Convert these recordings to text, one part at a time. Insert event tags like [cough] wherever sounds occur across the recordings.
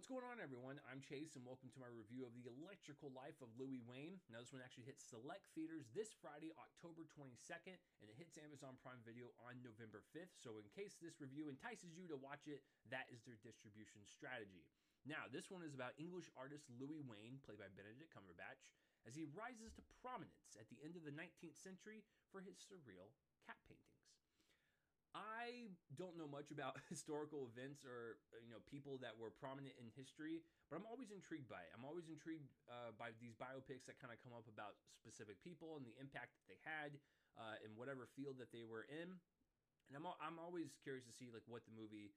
What's going on, everyone? I'm Chase, and welcome to my review of The Electrical Life of Louis Wain. Now, this one actually hits select theaters this Friday, October 22nd, and it hits Amazon Prime Video on November 5th. So, in case this review entices you to watch it, that is their distribution strategy. Now, this one is about English artist Louis Wain, played by Benedict Cumberbatch, as he rises to prominence at the end of the 19th century for his surreal cat paintings. I don't know much about [laughs] historical events or you know people that were prominent in history, but I'm always intrigued by it. I'm always intrigued uh, by these biopics that kind of come up about specific people and the impact that they had uh, in whatever field that they were in. And I'm I'm always curious to see like what the movie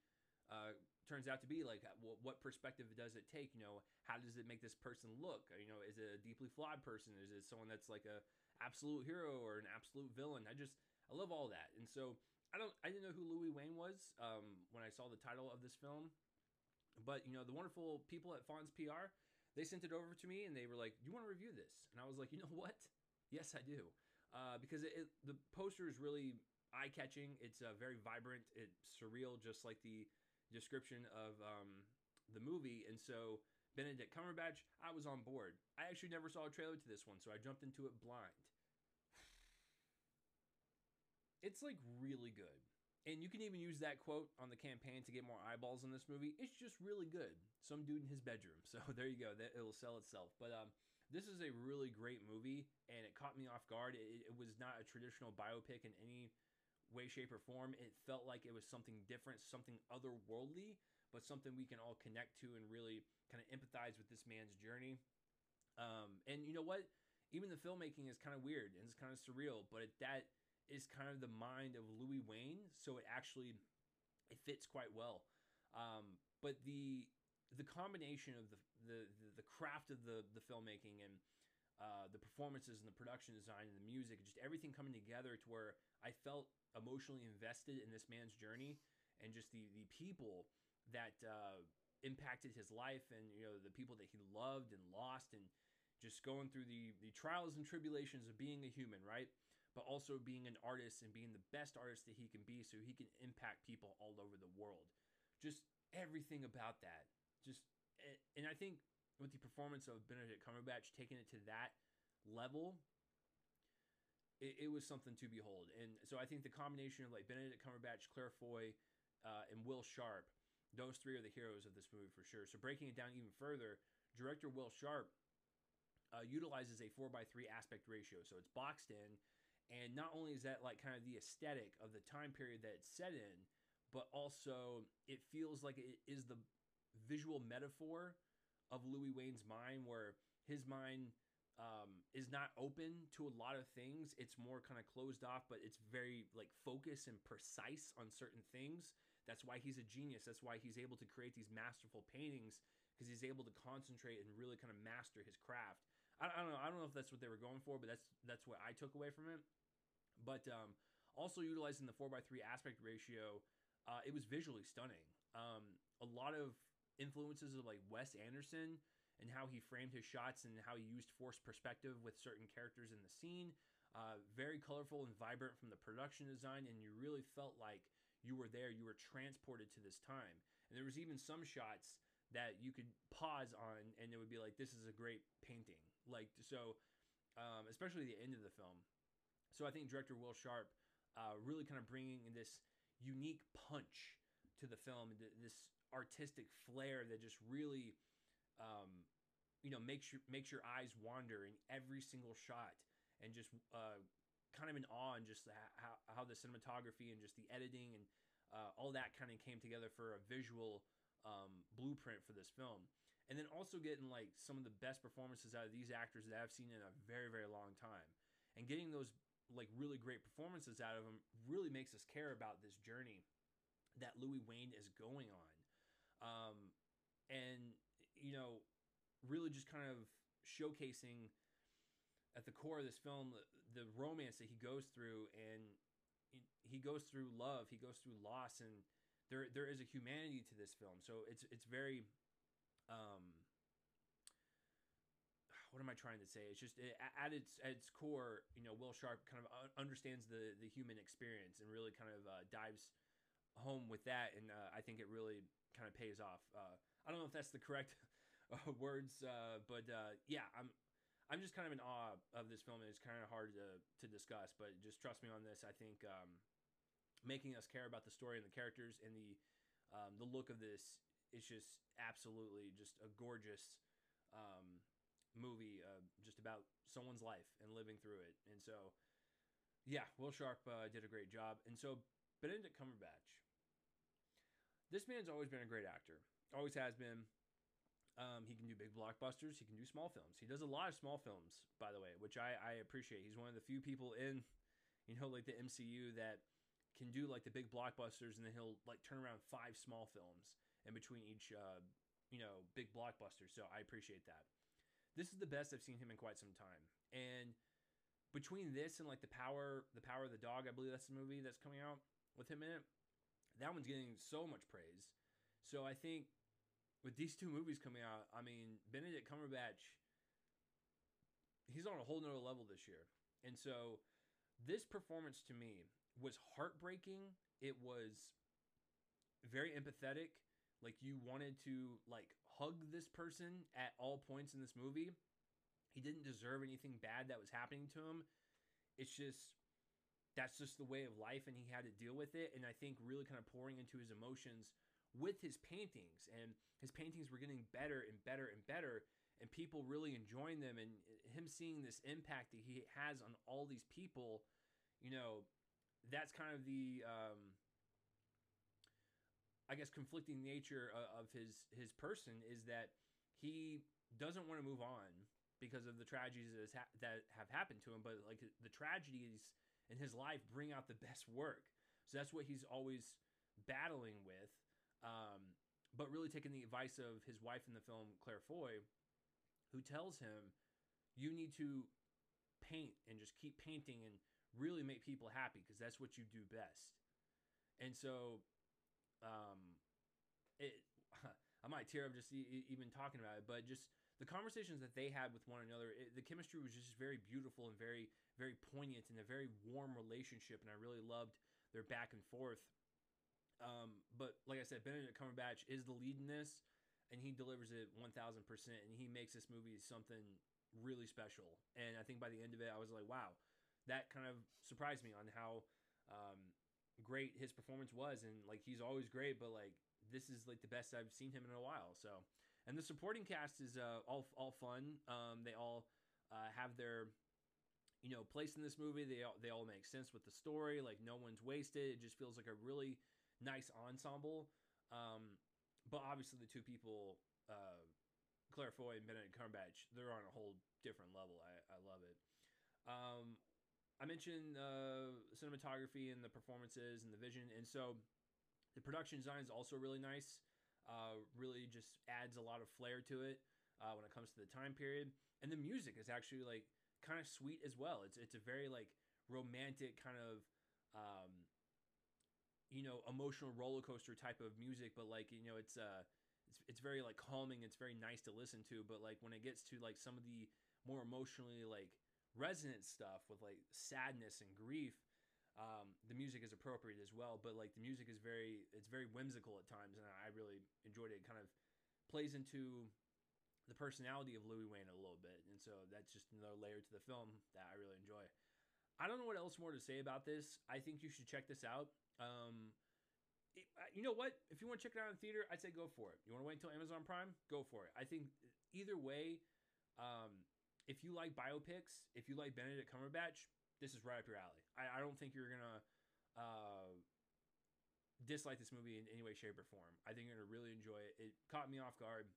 uh, turns out to be like. What perspective does it take? You know, how does it make this person look? You know, is it a deeply flawed person? Is it someone that's like a absolute hero or an absolute villain? I just I love all that, and so I don't I didn't know who Louis Wain was um, when I saw the title of this film, but you know the wonderful people at Fonz PR, they sent it over to me and they were like, Do "You want to review this?" And I was like, "You know what? Yes, I do," uh, because it, it, the poster is really eye catching. It's uh, very vibrant. It's surreal, just like the description of um, the movie, and so. Benedict Cumberbatch, I was on board. I actually never saw a trailer to this one, so I jumped into it blind. It's like really good. And you can even use that quote on the campaign to get more eyeballs on this movie. It's just really good. Some dude in his bedroom. [laughs] So there you go. That it'll sell itself. But um, this is a really great movie, and it caught me off guard. It, it was not a traditional biopic in any way, shape, or form. It felt like it was something different, something otherworldly, but something we can all connect to and really kind of empathize with this man's journey. Um, and you know what? Even the filmmaking is kind of weird and it's kind of surreal, but that is kind of the mind of Louis Wain, so it actually it fits quite well. Um, but the the combination of the, the the craft of the the filmmaking and uh, the performances and the production design and the music, just everything coming together to where I felt emotionally invested in this man's journey and just the the people that uh, impacted his life and you know the people that he loved and lost and just going through the the trials and tribulations of being a human, right? But also being an artist and being the best artist that he can be so he can impact people all over the world. Just everything about that. Just and I think with the performance of Benedict Cumberbatch taking it to that level, it, it was something to behold. And so I think the combination of like Benedict Cumberbatch, Claire Foy, uh, and Will Sharpe, those three are the heroes of this movie for sure. So breaking it down even further, director Will Sharpe uh, utilizes a 4x3 aspect ratio. So it's boxed in and not only is that like kind of the aesthetic of the time period that it's set in, but also it feels like it is the visual metaphor of Louis Wain's mind, where his mind um, is not open to a lot of things. It's more kind of closed off, but it's very like focused and precise on certain things. That's why he's a genius. That's why he's able to create these masterful paintings because he's able to concentrate and really kind of master his craft. I, don't know. I don't know if that's what they were going for, but that's that's what I took away from it. But um, also utilizing the 4x3 aspect ratio, uh, it was visually stunning. Um, a lot of influences of like Wes Anderson and how he framed his shots and how he used forced perspective with certain characters in the scene. Uh, very colorful and vibrant from the production design, and you really felt like you were there. You were transported to this time. And there was even some shots that you could pause on, and it would be like, "This is a great painting." Like so, um, especially the end of the film so I think director Will Sharpe uh, really kind of bringing this unique punch to the film, this artistic flair that just really, um, you know, makes your makes your eyes wander in every single shot, and just uh, kind of in awe and just how how the cinematography and just the editing and uh, all that kind of came together for a visual um, blueprint for this film. And then also getting like some of the best performances out of these actors that I've seen in a very very long time, and getting those like really great performances out of them really makes us care about this journey that Louis Wain is going on. Um, and, you know, really just kind of showcasing at the core of this film the, the romance that he goes through and he goes through love, he goes through loss, and there there is a humanity to this film. So it's it's very um, what am I trying to say? It's just it, at its at its core, you know, Will Sharpe kind of understands the the human experience and really kind of uh, dives home with that, and uh, I think it really kind of pays off. Uh, I don't know if that's the correct [laughs] uh, words, uh, but uh, yeah, I'm I'm just kind of in awe of this film. It's kind of hard to to discuss, but just trust me on this. I think um, making us care about the story and the characters and the um, the look of this is just absolutely just a gorgeous um, movie, uh, just about someone's life and living through it. And so, yeah, Will Sharpe uh, did a great job. And so Benedict Cumberbatch, this man's always been a great actor, always has been. Um, he can do big blockbusters. He can do small films. He does a lot of small films, by the way, which I, I appreciate. He's one of the few people in, you know, like the MCU that can do like the big blockbusters, and then he'll like turn around five small films in between each, uh, you know, big blockbuster. So I appreciate that. This is the best I've seen him in quite some time, and between this and like the power, the power of the dog, I believe that's the movie that's coming out with him in it. That one's getting so much praise. So I think with these two movies coming out, I mean, Benedict Cumberbatch, he's on a whole nother level this year. And so this performance to me was heartbreaking. It was very empathetic. Like you wanted to like hug this person at all points in this movie. He didn't deserve anything bad that was happening to him. It's just that's just the way of life and he had to deal with it and I think really kind of pouring into his emotions with his paintings and his paintings were getting better and better and better and people really enjoying them and him seeing this impact that he has on all these people you know that's kind of the um, i guess conflicting nature of his his person is that he doesn't want to move on because of the tragedies that, ha- that have happened to him but like the tragedies in his life bring out the best work so that's what he's always battling with um, but really taking the advice of his wife in the film, Claire Foy, who tells him, you need to paint and just keep painting and really make people happy because that's what you do best. And so, um, it, [laughs] I might tear up just even talking about it, but just the conversations that they had with one another, it, the chemistry was just very beautiful and very, very poignant and a very warm relationship. And I really loved their back and forth. Um, but like I said, Benedict Cumberbatch is the lead in this, and he delivers it one thousand percent, and he makes this movie something really special. And I think by the end of it, I was like, wow, that kind of surprised me on how um, great his performance was, and like he's always great, but like this is like the best I've seen him in a while. So, and the supporting cast is uh, all all fun. Um, they all uh, have their you know place in this movie. They all, they all make sense with the story. Like no one's wasted. It just feels like a really nice ensemble. Um, but obviously, the two people, uh, Claire Foy and Benedict Cumberbatch, they're on a whole different level. I, I love it. Um, I mentioned uh, cinematography and the performances and the vision, and so the production design is also really nice. Uh, really just adds a lot of flair to it uh, when it comes to the time period, and the music is actually like kind of sweet as well. It's it's a very like romantic kind of um, you know emotional roller coaster type of music but like you know it's uh it's, it's very like calming it's very nice to listen to but like when it gets to like some of the more emotionally like resonant stuff with like sadness and grief um, the music is appropriate as well but like the music is very it's very whimsical at times and i really enjoyed it. it kind of plays into the personality of louis wain a little bit and so that's just another layer to the film that i really enjoy i don't know what else more to say about this i think you should check this out um, it, you know what? If you want to check it out in theater, I'd say go for it. You want to wait until Amazon Prime? Go for it. I think either way, um, if you like biopics, if you like Benedict Cumberbatch, this is right up your alley. I, I don't think you're gonna uh, dislike this movie in any way, shape, or form. I think you're gonna really enjoy it. It caught me off guard.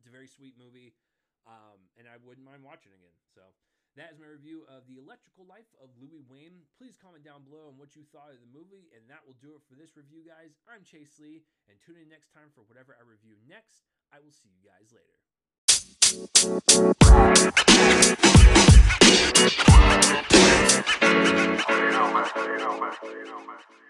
It's a very sweet movie, um, and I wouldn't mind watching again. So. That is my review of The Electrical Life of Louis Wain. Please comment down below on what you thought of the movie, and that will do it for this review, guys. I'm Chase Lee, and tune in next time for whatever I review next. I will see you guys later. You know, man. You know, man. You know, man.